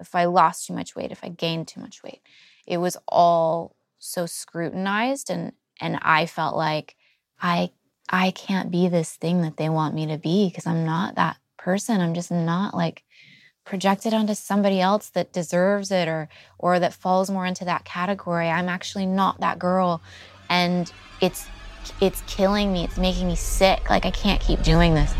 if I lost too much weight, if I gained too much weight. It was all so scrutinized and and I felt like I I can't be this thing that they want me to be because I'm not that person. I'm just not like projected onto somebody else that deserves it or or that falls more into that category. I'm actually not that girl and it's it's killing me. It's making me sick. Like I can't keep doing this.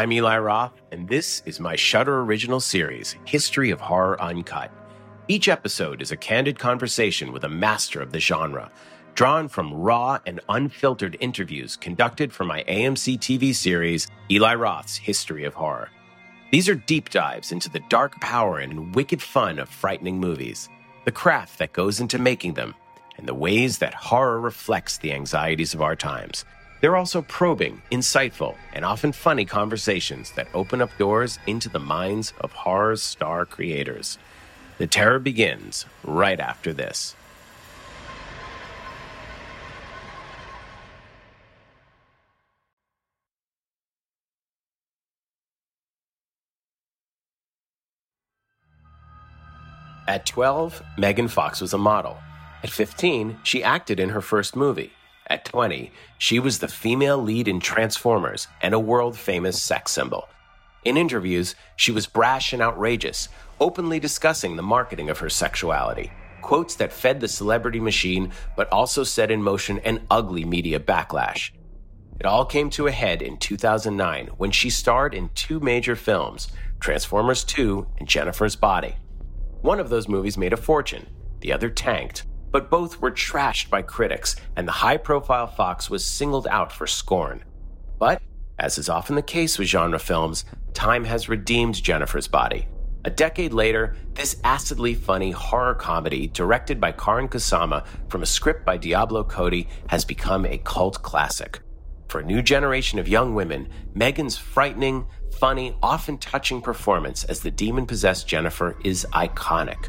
I'm Eli Roth, and this is my Shudder original series, History of Horror Uncut. Each episode is a candid conversation with a master of the genre, drawn from raw and unfiltered interviews conducted for my AMC TV series, Eli Roth's History of Horror. These are deep dives into the dark power and wicked fun of frightening movies, the craft that goes into making them, and the ways that horror reflects the anxieties of our times. They're also probing, insightful, and often funny conversations that open up doors into the minds of horror's star creators. The terror begins right after this. At 12, Megan Fox was a model. At 15, she acted in her first movie. At 20, she was the female lead in Transformers and a world famous sex symbol. In interviews, she was brash and outrageous, openly discussing the marketing of her sexuality. Quotes that fed the celebrity machine, but also set in motion an ugly media backlash. It all came to a head in 2009 when she starred in two major films Transformers 2 and Jennifer's Body. One of those movies made a fortune, the other tanked, but both were trashed by critics, and the high profile Fox was singled out for scorn. But, as is often the case with genre films, time has redeemed Jennifer's body. A decade later, this acidly funny horror comedy, directed by Karyn Kusama from a script by Diablo Cody, has become a cult classic. For a new generation of young women, Megan's frightening, funny, often touching performance as the demon possessed Jennifer is iconic.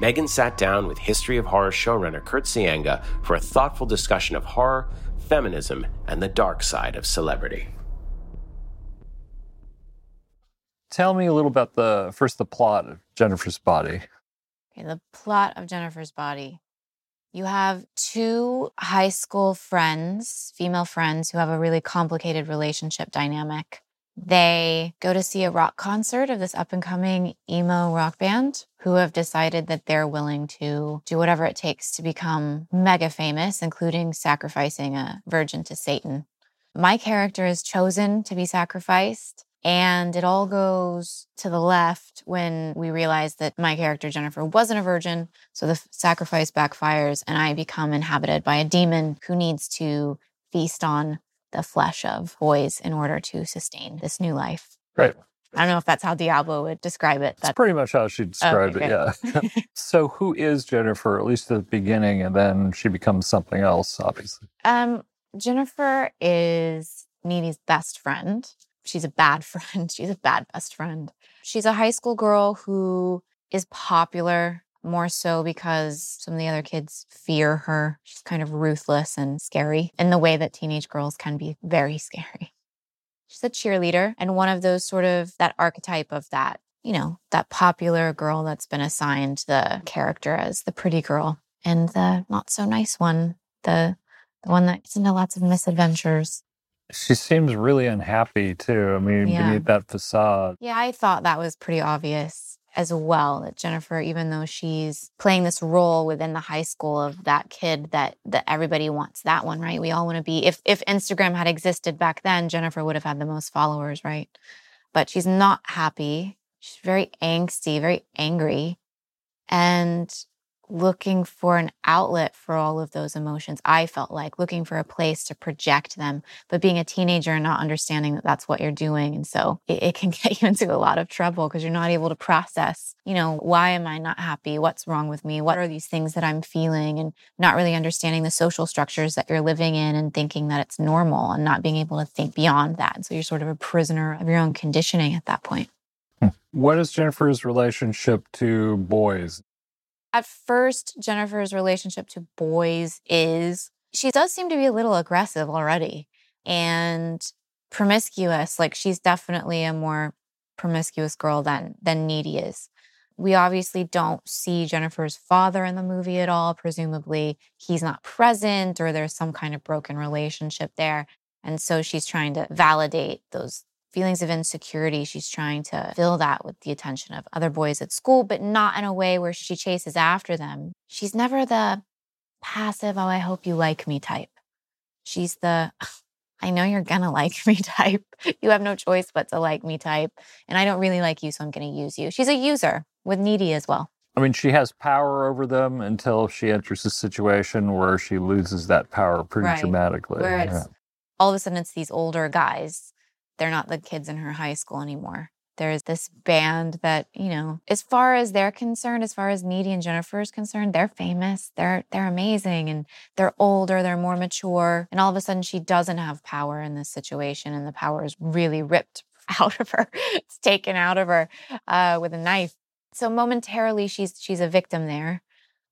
Megan sat down with History of Horror showrunner Kurt Sayenga for a thoughtful discussion of horror, feminism, and the dark side of celebrity. Tell me a little about the first the plot of Jennifer's Body. Okay, the plot of Jennifer's Body. You have two high school friends, female friends, who have a really complicated relationship dynamic. They go to see a rock concert of this up and coming emo rock band who have decided that they're willing to do whatever it takes to become mega famous, including sacrificing a virgin to Satan. My character is chosen to be sacrificed. And it all goes to the left when we realize that my character, Jennifer, wasn't a virgin. So the sacrifice backfires, and I become inhabited by a demon who needs to feast on the flesh of boys in order to sustain this new life. Right. I don't know if that's how Diablo would describe it. That's pretty much how she described okay, it, yeah. so who is Jennifer, at least at the beginning, and then she becomes something else, obviously? Um, Jennifer is Needy's best friend. She's a bad friend. She's a bad best friend. She's a high school girl who is popular more so because some of the other kids fear her. She's kind of ruthless and scary in the way that teenage girls can be very scary. She's a cheerleader and one of those sort of that archetype of that, you know, that popular girl that's been assigned the character as the pretty girl and the not so nice one, the the one that gets into lots of misadventures. She seems really unhappy too. I mean, yeah. beneath that facade. Yeah, I thought that was pretty obvious as well that Jennifer even though she's playing this role within the high school of that kid that that everybody wants that one right? We all want to be if if Instagram had existed back then Jennifer would have had the most followers right? But she's not happy. She's very angsty very angry. And looking for an outlet for all of those emotions. I felt like looking for a place to project them, but being a teenager and not understanding that that's what you're doing. And so it, it can get you into a lot of trouble because you're not able to process, you know, why am I not happy? What's wrong with me? What are these things that I'm feeling? And not really understanding the social structures that you're living in and thinking that it's normal and not being able to think beyond that. And so you're sort of a prisoner of your own conditioning at that point. Hmm. What is Jennifer's relationship to boys? At first, Jennifer's relationship to boys is she does seem to be a little aggressive already and promiscuous. Like she's definitely a more promiscuous girl than than Needy is. We obviously don't see Jennifer's father in the movie at all. Presumably, he's not present or there's some kind of broken relationship there. And so she's trying to validate those feelings of insecurity. She's trying to fill that with the attention of other boys at school, but not in a way where she chases after them. She's never the passive, oh, I hope you like me type. She's the, I know you're gonna like me type. You have no choice but to like me type. And I don't really like you, so I'm gonna use you. She's a user with needy as well. I mean, she has power over them until she enters a situation where she loses that power pretty right. dramatically. Where it's yeah. all of a sudden it's these older guys they're not the kids in her high school anymore. There's this band that, you know, as far as they're concerned, as far as Needy and Jennifer is concerned, they're famous. They're they're amazing and they're older, they're more mature. And all of a sudden she doesn't have power in this situation and the power is really ripped out of her. it's taken out of her uh, with a knife. So momentarily she's she's a victim there.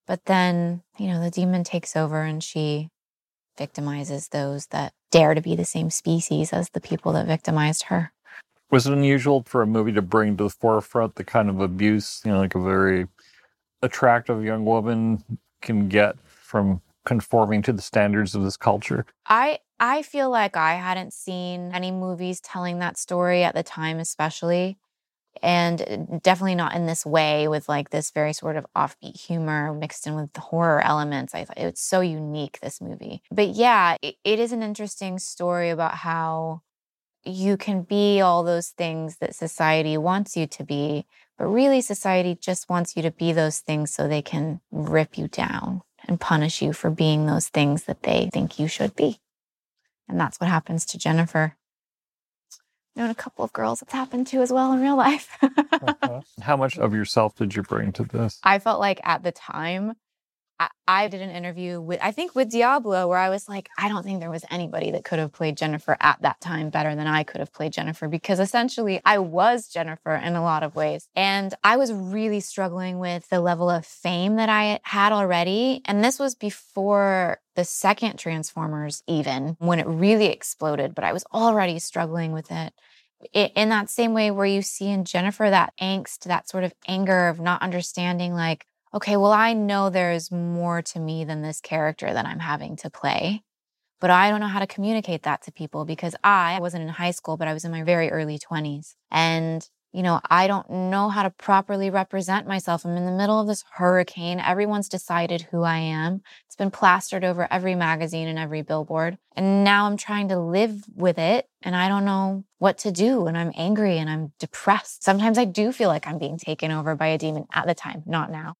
But then, you know, the demon takes over and she victimizes those that dare to be the same species as the people that victimized her. Was it unusual for a movie to bring to the forefront the kind of abuse, you know, like a very attractive young woman can get from conforming to the standards of this culture? I I feel like I hadn't seen any movies telling that story at the time especially and uh, definitely not in this way with like this very sort of offbeat humor mixed in with the horror elements. I thought it's so unique this movie. But yeah it, it is an interesting story about how you can be all those things that society wants you to be but really society just wants you to be those things so they can rip you down and punish you for being those things that they think you should be. And that's what happens to jennifer known a couple of girls it's happened to as well in real life. uh-huh. How much of yourself did you bring to this? I felt like at the time I, I did an interview with, I think with Diablo, where I was like, I don't think there was anybody that could have played Jennifer at that time better than I could have played Jennifer because essentially I was Jennifer in a lot of ways. And I was really struggling with the level of fame that I had already. And this was before the second Transformers, even when it really exploded, but I was already struggling with it in that same way where you see in Jennifer that angst, that sort of anger of not understanding, like, okay, well, I know there's more to me than this character that I'm having to play, but I don't know how to communicate that to people because I wasn't in high school, but I was in my very early 20s. And, you know, I don't know how to properly represent myself. I'm in the middle of this hurricane. Everyone's decided who I am. It's been plastered over every magazine and every billboard. And now I'm trying to live with it and I don't know what to do. And I'm angry and I'm depressed. Sometimes I do feel like I'm being taken over by a demon at the time, not now.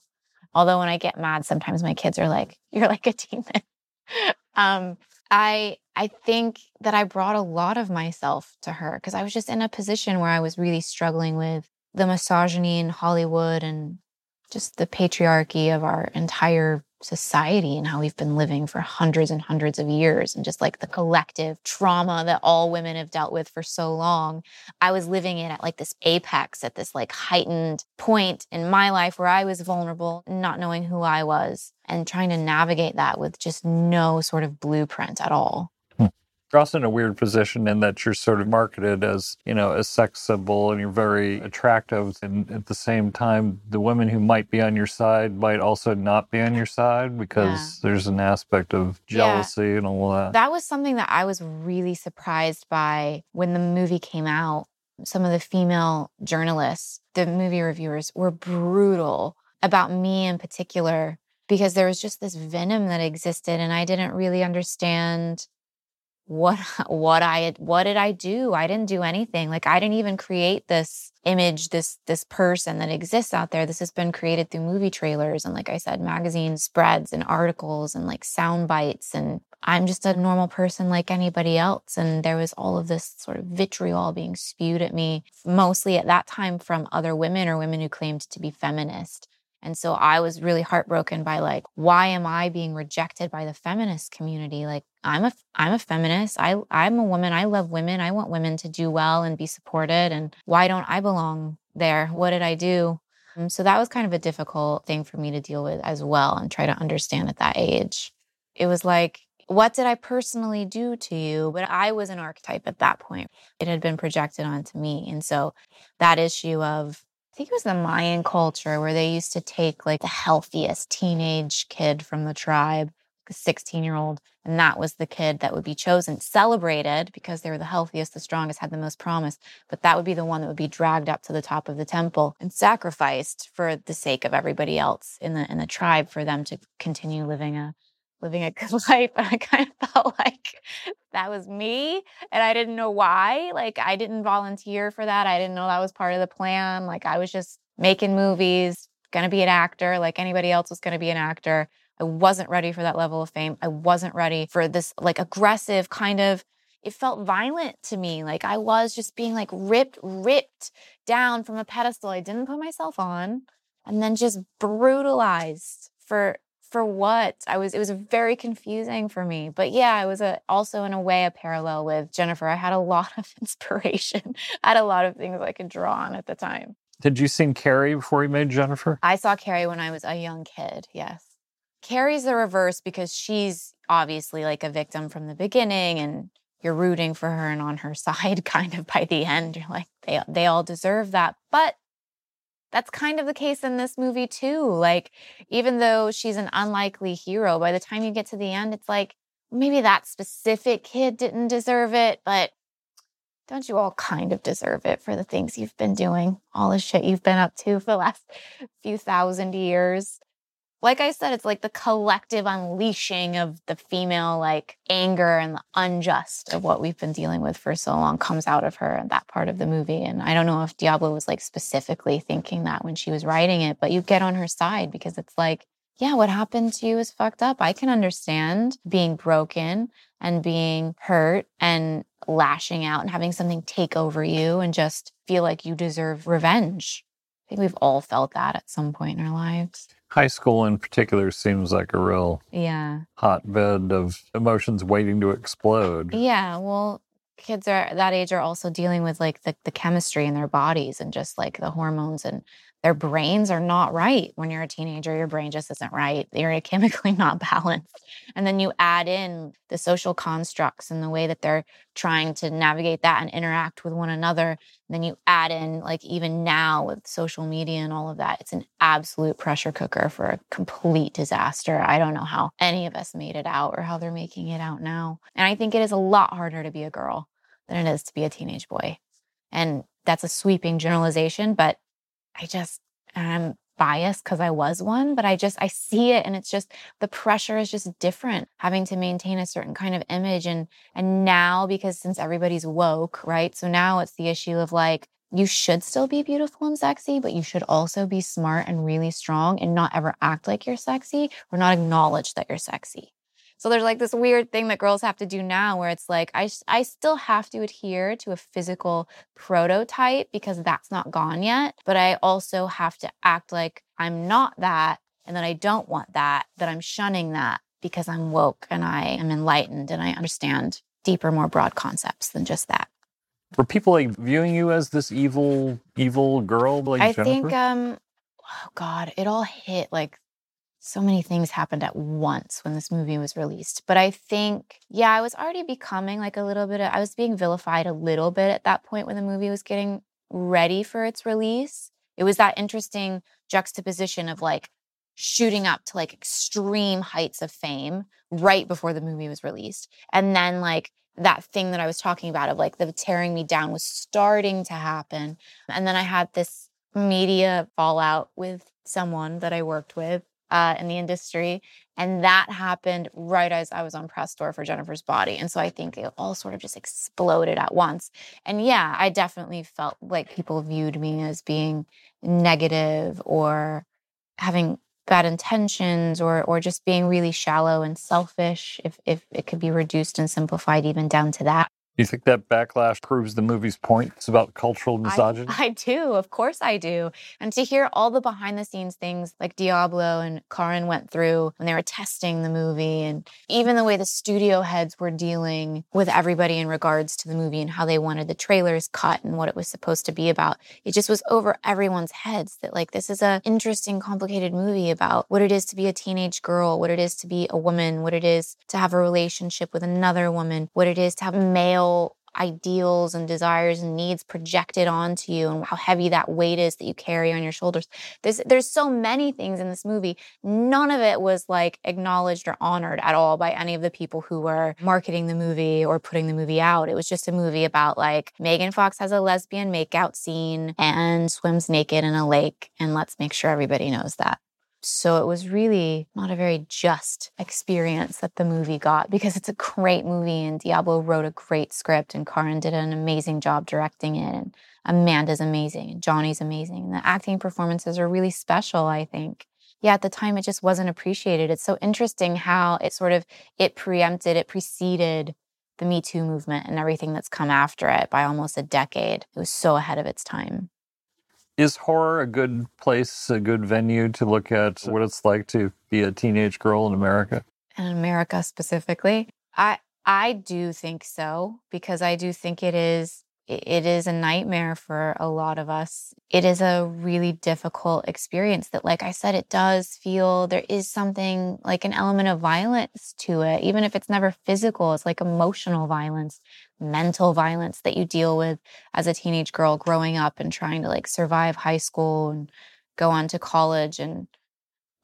Although when I get mad, sometimes my kids are like, "You're like a demon." um, I I think that I brought a lot of myself to her because I was just in a position where I was really struggling with the misogyny in Hollywood and just the patriarchy of our entire society and how we've been living for hundreds and hundreds of years and just like the collective trauma that all women have dealt with for so long. I was living it at like this apex, at this like heightened point in my life where I was vulnerable, not knowing who I was and trying to navigate that with just no sort of blueprint at all you're also in a weird position in that you're sort of marketed as, you know, a sex symbol and you're very attractive. And at the same time, the women who might be on your side might also not be on your side because yeah. there's an aspect of jealousy yeah. and all that. That was something that I was really surprised by when the movie came out. Some of the female journalists, the movie reviewers, were brutal about me in particular because there was just this venom that existed and I didn't really understand what what I what did I do? I didn't do anything. Like I didn't even create this image, this this person that exists out there. This has been created through movie trailers and like I said, magazine spreads and articles and like sound bites and I'm just a normal person like anybody else. And there was all of this sort of vitriol being spewed at me, mostly at that time from other women or women who claimed to be feminist. And so I was really heartbroken by like, why am I being rejected by the feminist community? Like I'm a I'm a feminist. I I'm a woman. I love women. I want women to do well and be supported. And why don't I belong there? What did I do? Um, so that was kind of a difficult thing for me to deal with as well and try to understand at that age. It was like, what did I personally do to you? But I was an archetype at that point. It had been projected onto me. And so that issue of I think it was the Mayan culture where they used to take like the healthiest teenage kid from the tribe, a 16 year old, and that was the kid that would be chosen, celebrated because they were the healthiest, the strongest, had the most promise. But that would be the one that would be dragged up to the top of the temple and sacrificed for the sake of everybody else in the in the tribe for them to continue living a living a good life. And I kind of felt like that was me. And I didn't know why. Like, I didn't volunteer for that. I didn't know that was part of the plan. Like, I was just making movies, to be an actor, like anybody else was to be an actor. I wasn't ready for that level of fame. I wasn't ready for this, like, aggressive kind of. It felt violent to me. Like I was just being like ripped, ripped down from a pedestal I didn't put myself on, and then just brutalized for for what? I was it was very confusing for me but yeah I was a, also in a way a parallel with jennifer. I had a lot of inspiration. I had a lot of things i could draw on at the time. Did you see carrie before you made jennifer? I saw carrie when i was a young kid yes. Carrie's the reverse because she's obviously like a victim from the beginning and you're rooting for her and on her side kind of by the end. You're like they, they all deserve that but that's kind of the case in this movie too. Like, even though she's an unlikely hero, by the time you get to the end, it's like maybe that specific kid didn't deserve it, but don't you all kind of deserve it for the things you've been doing, all the shit you've been up to for the last few thousand years? Like I said, it's like the collective unleashing of the female like anger and the unjust of what we've been dealing with for so long comes out of her in that part of the movie. And I don't know if Diablo was like specifically thinking that when she was writing it, but you get on her side because it's like, yeah, what happened to you is fucked up. I can understand being broken and being hurt and lashing out and having something take over you and just feel like you deserve revenge. I think we've all felt that at some point in our lives. High school in particular seems like a real yeah hotbed of emotions waiting to explode. Yeah, well, kids are that age are also dealing with like the, the chemistry in their bodies and just like the hormones and their brains are not right. When you're a teenager, your brain just isn't right. You're chemically not balanced. And then you add in the social constructs and the way that they're trying to navigate that and interact with one another. And then you add in, like, even now with social media and all of that, it's an absolute pressure cooker for a complete disaster. I don't know how any of us made it out or how they're making it out now. And I think it is a lot harder to be a girl than it is to be a teenage boy. And that's a sweeping generalization, but I just I'm biased because I was one, but I just I see it and it's just the pressure is just different having to maintain a certain kind of image and and now because since everybody's woke, right? So now it's the issue of like you should still be beautiful and sexy, but you should also be smart and really strong and not ever act like you're sexy or not acknowledge that you're sexy. So there's like this weird thing that girls have to do now where it's like, I, I still have to adhere to a physical prototype because that's not gone yet. But I also have to act like I'm not that and that I don't want that, that I'm shunning that because I'm woke and I am enlightened and I understand deeper, more broad concepts than just that. Were people like viewing you as this evil, evil girl? Like I Jennifer? think, um, oh God, it all hit like so many things happened at once when this movie was released. But I think, yeah, I was already becoming like a little bit of, I was being vilified a little bit at that point when the movie was getting ready for its release. It was that interesting juxtaposition of like shooting up to like extreme heights of fame right before the movie was released. And then like that thing that I was talking about of like the tearing me down was starting to happen. And then I had this media fallout with someone that I worked with uh, in the industry. And that happened right as I was on press tour for Jennifer's Body. And so I think it all sort of just exploded at once. And yeah, I definitely felt like people viewed me as being negative or having bad intentions or or just being really shallow and selfish if if it could be reduced and simplified even down to that you think that backlash proves the movie's point? It's about cultural misogyny? I, I, do. Of course I do. And to hear all the behind the scenes things like Diablo and Karyn went through when they were testing the movie, and even the way the studio heads were dealing with everybody in regards to the movie and how they wanted the trailers cut and what it was supposed to be about, it just was over everyone's heads that, like, this is an interesting, complicated movie about what it is to be a teenage girl, what it is to be a woman, what it is to have a relationship with another woman, what it is to have male ideals and desires and needs projected onto you and how heavy that weight is that you carry on your shoulders. There's there's so many things in this movie. None of it was like acknowledged or honored at all by any of the people who were marketing the movie or putting the movie out. It was just a movie about like Megan Fox has a lesbian makeout scene and swims naked in a lake and let's make sure everybody knows that. So it was really not a very just experience that the movie got because it's a great movie and Diablo wrote a great script and Karyn did an amazing job directing it and Amanda's amazing and Johnny's amazing. And the acting performances are really special, I think. Yeah, at the time it just wasn't appreciated. It's so interesting how it sort of it preempted, it preceded the Me Too movement and everything that's come after it by almost a decade. It was so ahead of its time. Is horror a good place, a good venue to look at what it's like to be a teenage girl in America? In America specifically, I I do think so because I do think it is it is a nightmare for a lot of us. It is a really difficult experience that, like I said, it does feel there is something like an element of violence to it, even if it's never physical, it's like emotional violence, mental violence that you deal with as a teenage girl growing up and trying to like survive high school and go on to college and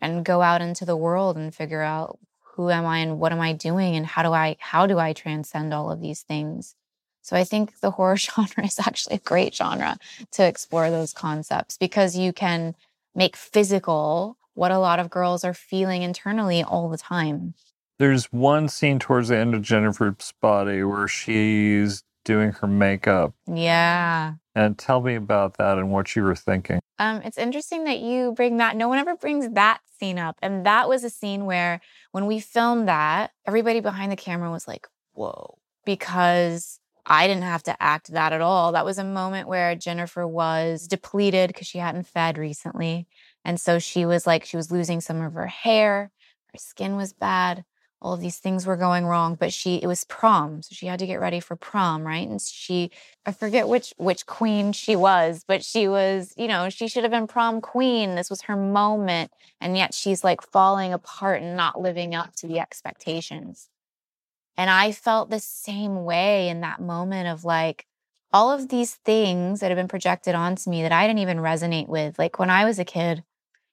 and go out into the world and figure out who am I and what am I doing and how do I how do I transcend all of these things so I think the horror genre is actually a great genre to explore those concepts because you can make physical what a lot of girls are feeling internally all the time. There's one scene towards the end of Jennifer's body where she's doing her makeup. Yeah. And tell me about that and what you were thinking. Um, it's interesting that you bring that. No one ever brings that scene up. And that was a scene where when we filmed that, everybody behind the camera was like, whoa, because I didn't have to act that at all. That was a moment where Jennifer was depleted because she hadn't fed recently. And so she was like, she was losing some of her hair, her skin was bad. All of these things were going wrong, but she it was prom, so she had to get ready for prom, right? And she I forget which which queen she was, but she was, you know, she should have been prom queen. This was her moment, and yet she's like falling apart and not living up to the expectations. And I felt the same way in that moment of like all of these things that have been projected onto me that I didn't even resonate with. Like when I was a kid, it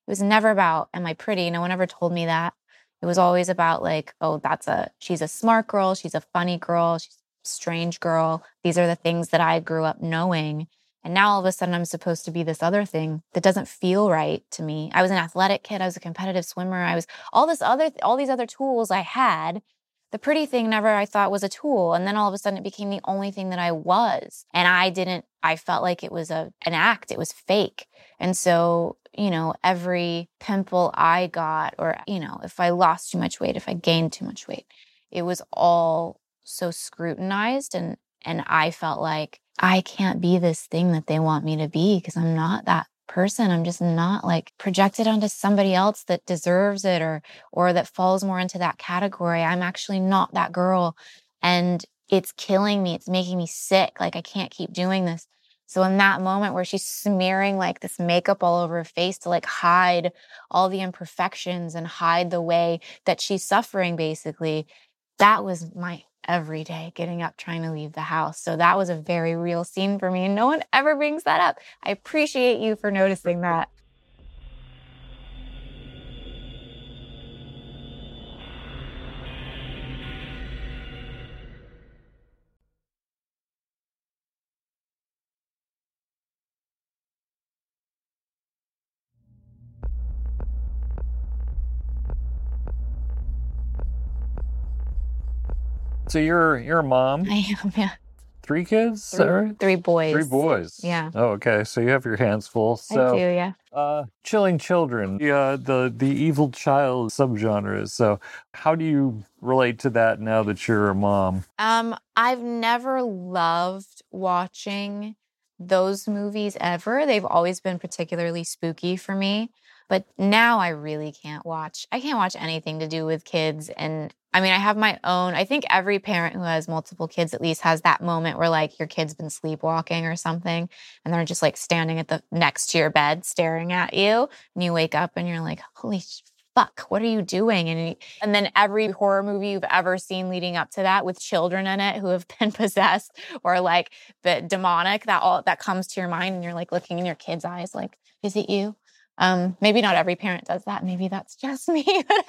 was never about, am I pretty? No one ever told me that. It was always about like, oh, that's a, she's a smart girl. She's a funny girl. She's a strange girl. These are the things that I grew up knowing. And now all of a sudden I'm supposed to be this other thing that doesn't feel right to me. I was an athletic kid. I was a competitive swimmer. I was all this other, all these other tools I had the pretty thing never I thought was a tool. And then all of a sudden it became the only thing that I was. And I didn't, I felt like it was a an act, it was fake. And so, you know, every pimple I got, or, you know, if I lost too much weight, if I gained too much weight, it was all so scrutinized and and I felt like I can't be this thing that they want me to be because I'm not that person. I'm just not like projected onto somebody else that deserves it or or that falls more into that category. I'm actually not that girl and it's killing me. It's making me sick. Like i can't keep doing this. So in that moment where she's smearing like this makeup all over her face to like hide all the imperfections and hide the way that she's suffering basically that was my every day getting up trying to leave the house. So that was a very real scene for me. And no one ever brings that up. I appreciate you for noticing that. So you're you're a mom. I am, yeah. Three kids, Three, right? three boys. Three boys. Yeah. Oh, okay. So you have your hands full. I do, yeah. uh chilling children. Yeah, the the evil child subgenre. So how do you relate to that now that you're a mom? Um, I've never loved watching those movies ever. They've always been particularly spooky for me. But now I really can't watch. I can't watch anything to do with kids. And I mean, I have my own. I think every parent who has multiple kids at least has that moment where like your kid's been sleepwalking or something and they're just like standing at the next to your bed staring at you. And you wake up and you're like, holy fuck, what are you doing? And, and then every horror movie you've ever seen leading up to that with children in it who have been possessed or like the demonic, that all that comes to your mind and you're like looking in your kid's eyes, like, is it you? Um, maybe not every parent does that. Maybe that's just me. But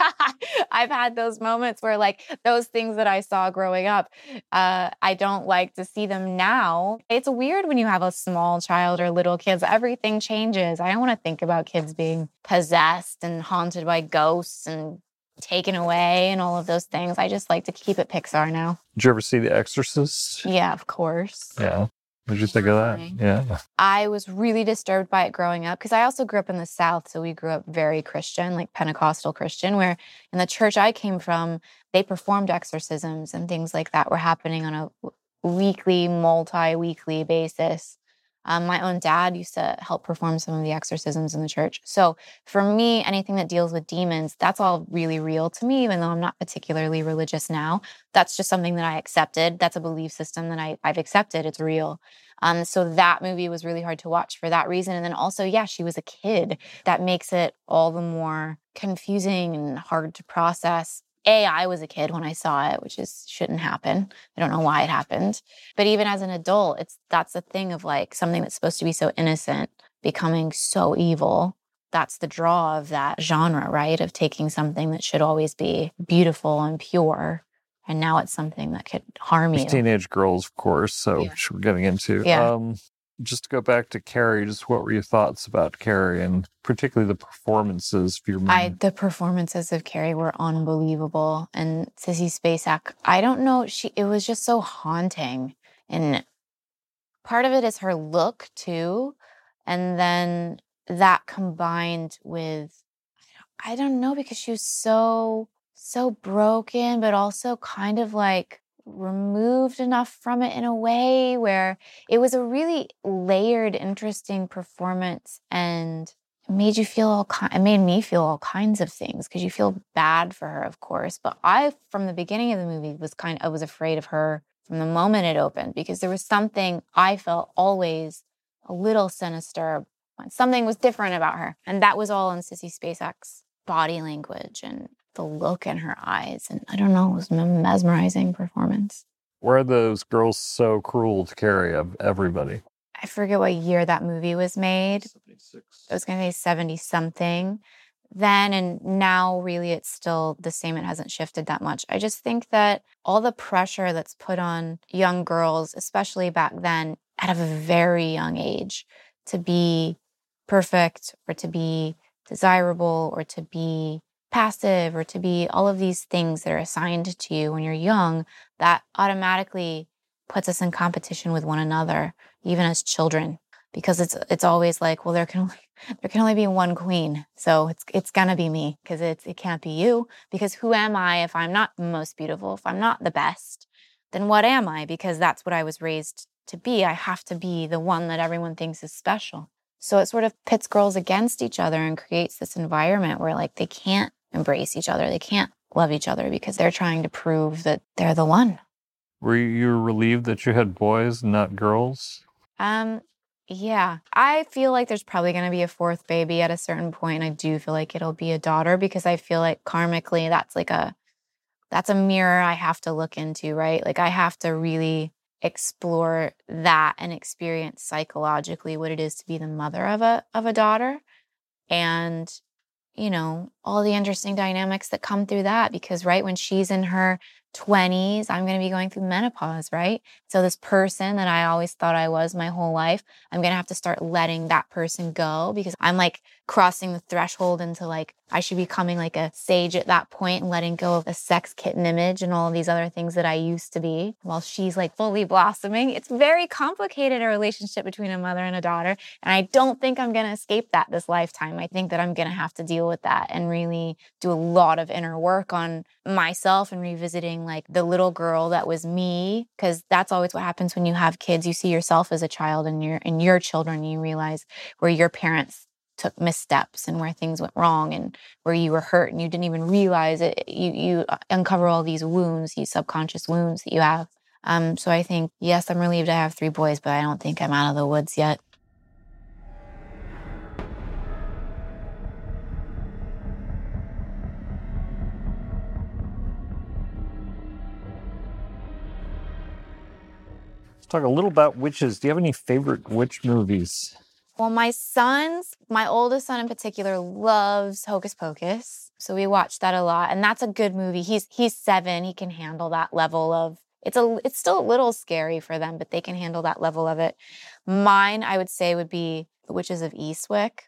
I've had those moments where, like, those things that I saw growing up, uh, I don't like to see them now. It's weird when you have a small child or little kids, everything changes. I don't want to think about kids being possessed and haunted by ghosts and taken away and all of those things. I just like to keep it Pixar now. Did you ever see The Exorcist? Yeah, of course. Yeah. What did you think of that? Yeah. I was really disturbed by it growing up because I also grew up in the South. So we grew up very Christian, like Pentecostal Christian, where in the church I came from, they performed exorcisms and things like that were happening on a weekly, multi weekly basis. Um, my own dad used to help perform some of the exorcisms in the church. So for me, anything that deals with demons, that's all really real to me, even though I'm not particularly religious now. That's just something that I accepted. That's a belief system that I, I've accepted. It's real. Um, so that movie was really hard to watch for that reason. And then also, yeah, she was a kid. That makes it all the more confusing and hard to process. A, I was a kid when I saw it, which is shouldn't happen. I don't know why it happened. But even as an adult, it's that's the thing of like something that's supposed to be so innocent becoming so evil. That's the draw of that genre, right? Of taking something that should always be beautiful and pure. And now it's something that could harm you. Teenage girls, of course. So Yeah. we're getting into. Yeah. Um, just to go back to Carrie, just what were your thoughts about Carrie and particularly the performances of your I the performances of Carrie were unbelievable, and Sissy Spacek. I don't know. She it was just so haunting, and part of it is her look too, and then that combined with I don't know because she was so so broken, but also kind of like removed enough from it in a way where it was a really layered, interesting performance and made you feel all kind it made me feel all kinds of things because you feel bad for her, of course. But I, from the beginning of the movie, was kind I was afraid of her from the moment it opened because there was something I felt always a little sinister. Something was different about her. And that was all in Sissy Spacek's body language and the look in her eyes. And I don't know, it was a mesmerizing performance. Were are those girls so cruel to Carrie of everybody? I forget what year that movie was made. It was going to be 70 something then and now really it's still the same it hasn't shifted that much i just think that all the pressure that's put on young girls especially back then at a very young age to be perfect or to be desirable or to be passive or to be all of these things that are assigned to you when you're young that automatically puts us in competition with one another even as children because it's it's always like well there can only there can only be one queen so it's it's gonna be me because it's it can't be you because who am i if i'm not the most beautiful if i'm not the best? Then what am i? Because that's what i was raised to be. I have to be the one that everyone thinks is special. So it sort of pits girls against each other and creates this environment where like they can't embrace each other they can't love each other because they're trying to prove that they're the one Were you relieved that you had boys, not girls? Um, yeah, I feel like there's probably going to be a fourth baby at a certain point. I do feel like it'll be a daughter because I feel like karmically that's like a that's a mirror I have to look into, right? Like I have to really explore that and experience psychologically what it is to be the mother of a of a daughter. And you know, all the interesting dynamics that come through that because right when she's in her 20s, I'm going to be going through menopause, right? So, this person that I always thought I was my whole life, I'm going to have to start letting that person go because I'm like crossing the threshold into like, I should be becoming like a sage at that point and letting go of the sex kitten image and all these other things that I used to be while she's like fully blossoming. It's very complicated, a relationship between a mother and a daughter. And I don't think I'm going to escape that this lifetime. I think that I'm going to have to deal with that and really do a lot of inner work on myself and revisiting like the little girl that was me because that's always what happens when you have kids. You see yourself as a child and your and your children you realize where your parents took missteps and where things went wrong and where you were hurt and you didn't even realize it. You you uh, uncover all these wounds these subconscious wounds that you have. Um, so i think yes i'm relieved i have three boys but i don't think i'm out of the woods yet talk a little about witches. Do you have any favorite witch movies? Well, my son's, my oldest son in particular, loves Hocus Pocus. So we watch that a lot. And that's a good movie. He's he's seven. He can handle that level of it's a it's still a little scary for them, but they can handle that level of it. Mine, I would say, would be The Witches of Eastwick.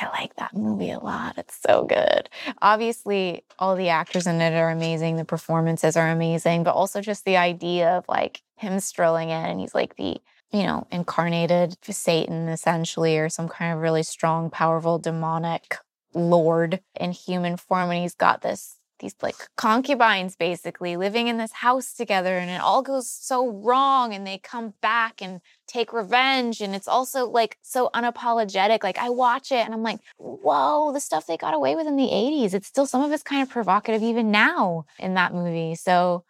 I like that movie a lot. It's so good. Obviously, all the actors in it are amazing. The performances are amazing, but also just the idea of like him strolling in and he's like the, you know, incarnated Satan essentially, or some kind of really strong, powerful, demonic lord in human form. And he's got this these like concubines basically living in this house together and it all goes so wrong and they come back and take revenge and it's also like so unapologetic like i watch it and i'm like whoa the stuff they got away with in the 80s it's still some of it's kind of provocative even now in that movie so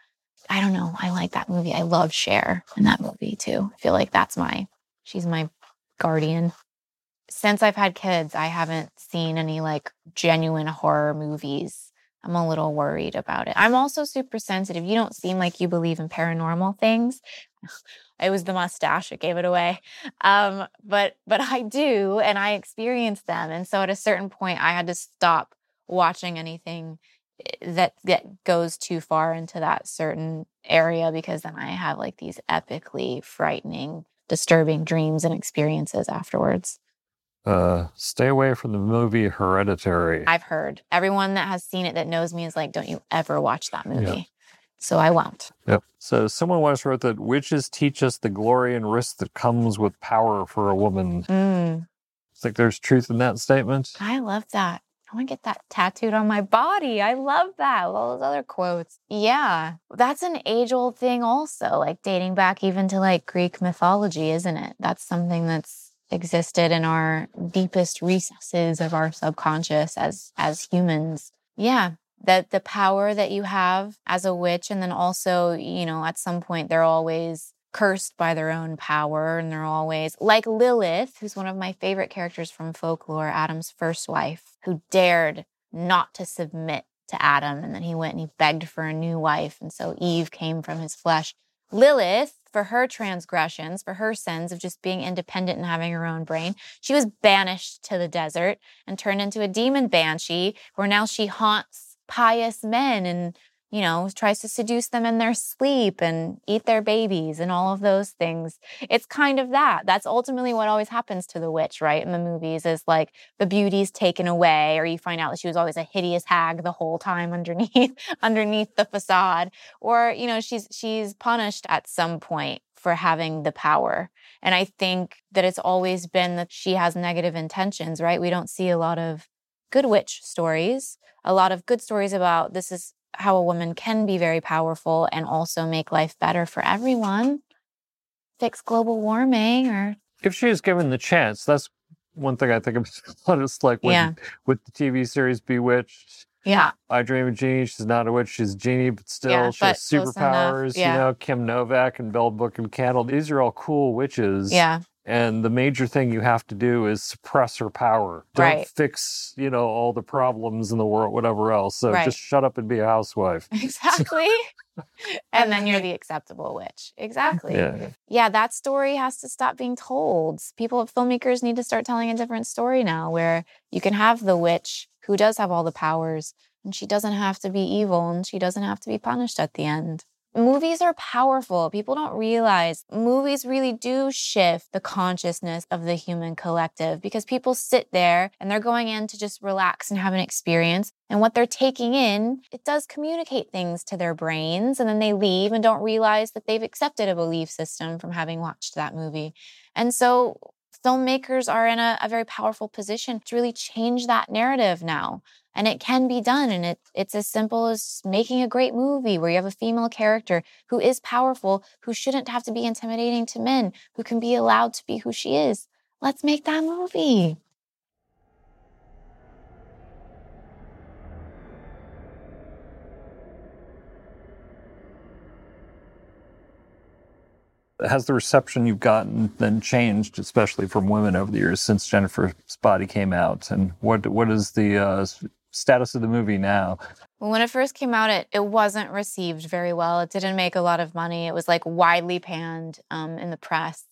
i don't know i like that movie i love Cher in that movie too i feel like that's my she's my guardian since i've had kids i haven't seen any like genuine horror movies I'm a little worried about it. I'm also super sensitive. You don't seem like you believe in paranormal things. it was the mustache that gave it away. Um, but but I do, and I experience them. And so at a certain point, I had to stop watching anything that that goes too far into that certain area because then I have like these epically frightening, disturbing dreams and experiences afterwards. Uh, stay away from the movie Hereditary. I've heard everyone that has seen it that knows me is like, don't you ever watch that movie. Yeah. So I won't. Yep. So someone once wrote that witches teach us the glory and risk that comes with power for a woman. Mm. Think there's truth in that statement? I love that. I want to get that tattooed on my body. I love that. With All those other quotes. Yeah. That's an age old thing, also, like dating back even to like Greek mythology, isn't it? That's something that's existed in our deepest recesses of our subconscious as as humans. Yeah, that the power that you have as a witch and then also, you know, at some point they're always cursed by their own power and they're always like Lilith, who's one of my favorite characters from folklore, Adam's first wife, who dared not to submit to Adam and then he went and he begged for a new wife and so Eve came from his flesh. Lilith for her transgressions, for her sins of just being independent and having her own brain. She was banished to the desert and turned into a demon banshee, where now she haunts pious men and you know, tries to seduce them in their sleep and eat their babies and all of those things. It's kind of that. That's ultimately what always happens to the witch, right? In the movies is like the beauty's taken away or you find out that she was always a hideous hag the whole time underneath underneath the facade or, you know, she's she's punished at some point for having the power. And I think that it's always been that she has negative intentions, right? We don't see a lot of good witch stories, a lot of good stories about this is how a woman can be very powerful and also make life better for everyone. Fix global warming or if she is given the chance, that's one thing I think about. It's like when, yeah. with the TV series Bewitched. Yeah. I Dream of Jeannie. She's not a witch. She's a genie, but still yeah, she but has superpowers. Yeah. You know, Kim Novak and Bell Book and Candle. These are all cool witches. Yeah. And the major thing you have to do is suppress her power. Don't right. fix, you know, all the problems in the world, whatever else. So right. just shut up and be a housewife. Exactly. and then you're the acceptable witch. Exactly. Yeah. yeah, that story has to stop being told. People, filmmakers need to start telling a different story now where you can have the witch who does have all the powers and she doesn't have to be evil and she doesn't have to be punished at the end. Movies are powerful. People don't realize movies really do shift the consciousness of the human collective because people sit there and they're going in to just relax and have an experience. And what they're taking in, it does communicate things to their brains. And then they leave and don't realize that they've accepted a belief system from having watched that movie. And so filmmakers are in a, a very powerful position to really change that narrative now and it can be done and it, it's as simple as making a great movie where you have a female character who is powerful who shouldn't have to be intimidating to men who can be allowed to be who she is. Let's make that movie has the reception you've gotten then changed, especially from women over the years since Jennifer's Body came out? And what what is the uh, status of the movie now? When it first came out, it, it wasn't received very well. It didn't make a lot of money. It was like widely panned um, in the press.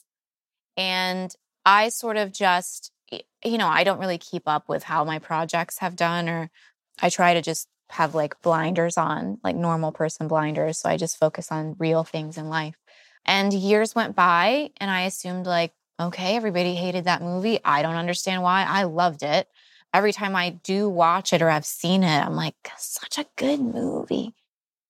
And I sort of just, you know, I don't really keep up with how my projects have done, or I try to just have like blinders on, like normal person blinders. So I just focus on real things in life. And years went by, and I assumed, like, okay, everybody hated that movie. I don't understand why. I loved it every time I do watch it or I've seen it, I'm like, such a good movie.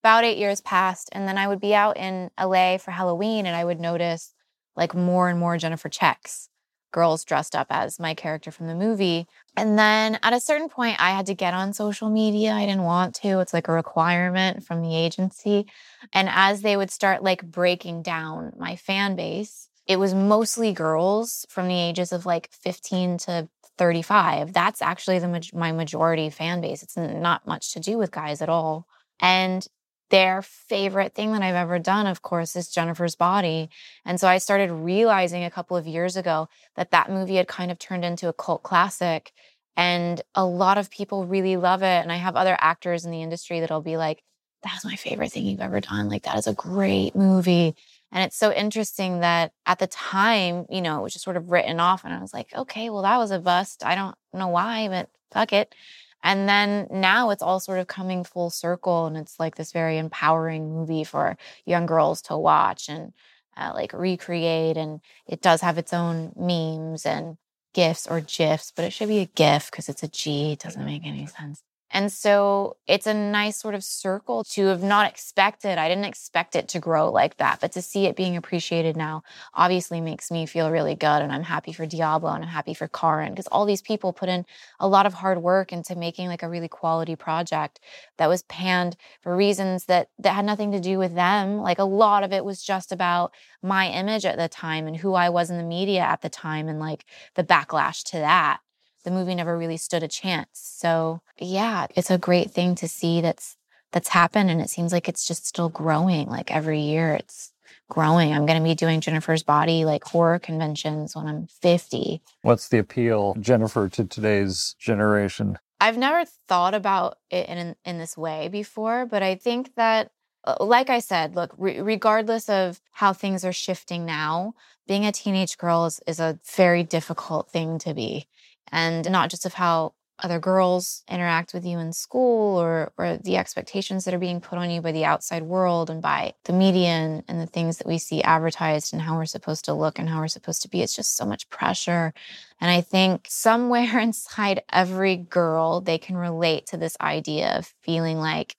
About eight years passed, and then I would be out in LA for Halloween and I would notice like more and more Jennifer Checks, girls dressed up as my character from the movie. And then at a certain point, I had to get on social media. I didn't want to, it's like a requirement from the agency. And as they would start like breaking down my fan base, it was mostly girls from the ages of like 15 to 35. That's actually the my majority fan base. It's not much to do with guys at all. And their favorite thing that I've ever done, of course, is Jennifer's Body. And so I started realizing a couple of years ago that that movie had kind of turned into a cult classic. And a lot of people really love it. And I have other actors in the industry that'll be like, that's my favorite thing you've ever done. Like, that is a great movie. And it's so interesting that at the time, you know, it was just sort of written off. And I was like, okay, well, that was a bust. I don't know why, but fuck it. And then now it's all sort of coming full circle. And it's like this very empowering movie for young girls to watch and uh, like recreate. And it does have its own memes and GIFs or GIFs, but it should be a GIF because it's a G. It doesn't make any sense. And so it's a nice sort of circle to have not expected. I didn't expect it to grow like that, but to see it being appreciated now obviously makes me feel really good. And I'm happy for Diablo and I'm happy for Karyn because all these people put in a lot of hard work into making like a really quality project that was panned for reasons that that had nothing to do with them. Like a lot of it was just about my image at the time and who I was in the media at the time and like the backlash to that the movie never really stood a chance. So yeah, it's a great thing to see that's that's happened and it seems like it's just still growing. Like every year it's growing. I'm going to be doing Jennifer's Body like horror conventions when I'm 50. What's the appeal, Jennifer, to today's generation? I've never thought about it in in this way before, but I think that uh, like I said, look, re- regardless of how things are shifting now, being a teenage girl is, is a very difficult thing to be and not just of how other girls interact with you in school or or the expectations that are being put on you by the outside world and by the media and, and the things that we see advertised and how we're supposed to look and how we're supposed to be. It's just so much pressure. And i think somewhere inside every girl they can relate to this idea of feeling like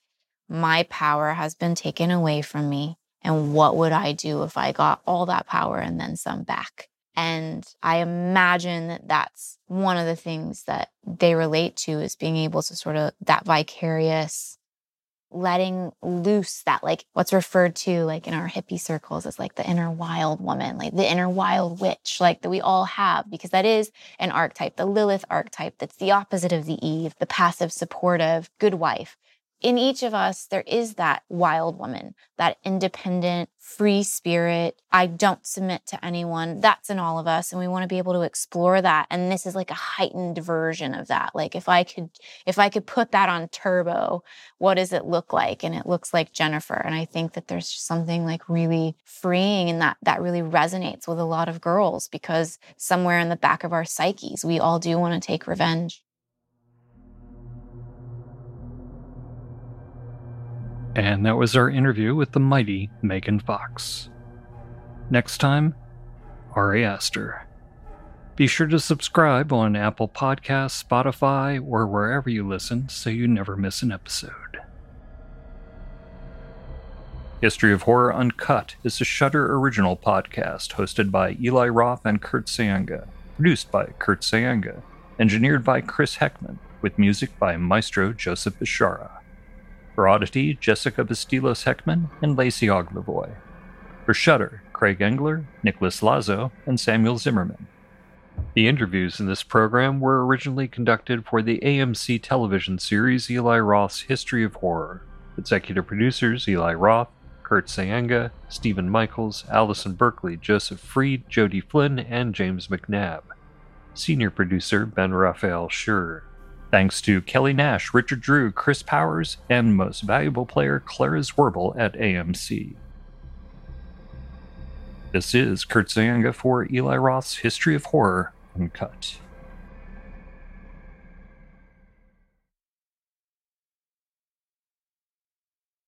my power has been taken away from me and what would i do if i got all that power and then some back and I imagine that that's one of the things that they relate to is being able to sort of that vicarious letting loose that like what's referred to like in our hippie circles as like the inner wild woman like the inner wild witch like that we all have because that is an archetype the lilith archetype that's the opposite of the eve the passive supportive good wife in each of us, there is that wild woman, that independent, free spirit. I don't submit to anyone. That's in all of us. And we want to be able to explore that. And this is like a heightened version of that. Like if I could, if I could put that on turbo, what does it look like? And it looks like Jennifer. And I think that there's something like really freeing and that that really resonates with a lot of girls because somewhere in the back of our psyches, we all do want to take revenge. And that was our interview with the mighty Megan Fox. Next time, Ari Aster. Be sure to subscribe on Apple Podcasts, Spotify, or wherever you listen so you never miss an episode. History of Horror Uncut is a Shudder original podcast hosted by Eli Roth and Kurt Sayenga, produced by Kurt Sayenga, engineered by Chris Heckman, with music by Maestro Joseph Bishara. For Oddity, Jessica Bastilos Heckman and Lacey Oglavoy. For Shudder, Craig Engler, Nicholas Lazo, and Samuel Zimmerman. The interviews in this program were originally conducted for the AMC television series Eli Roth's History of Horror. Executive producers Eli Roth, Kurt Sayenga, Stephen Michaels, Allison Berkeley, Joseph Freed, Jody Flynn, and James McNabb. Senior producer Ben Raphael Schur. Thanks to Kelly Nash, Richard Drew, Chris Powers, and most valuable player Clara Zwerble at AMC. This is Kurt Sayenga for Eli Roth's History of Horror Uncut.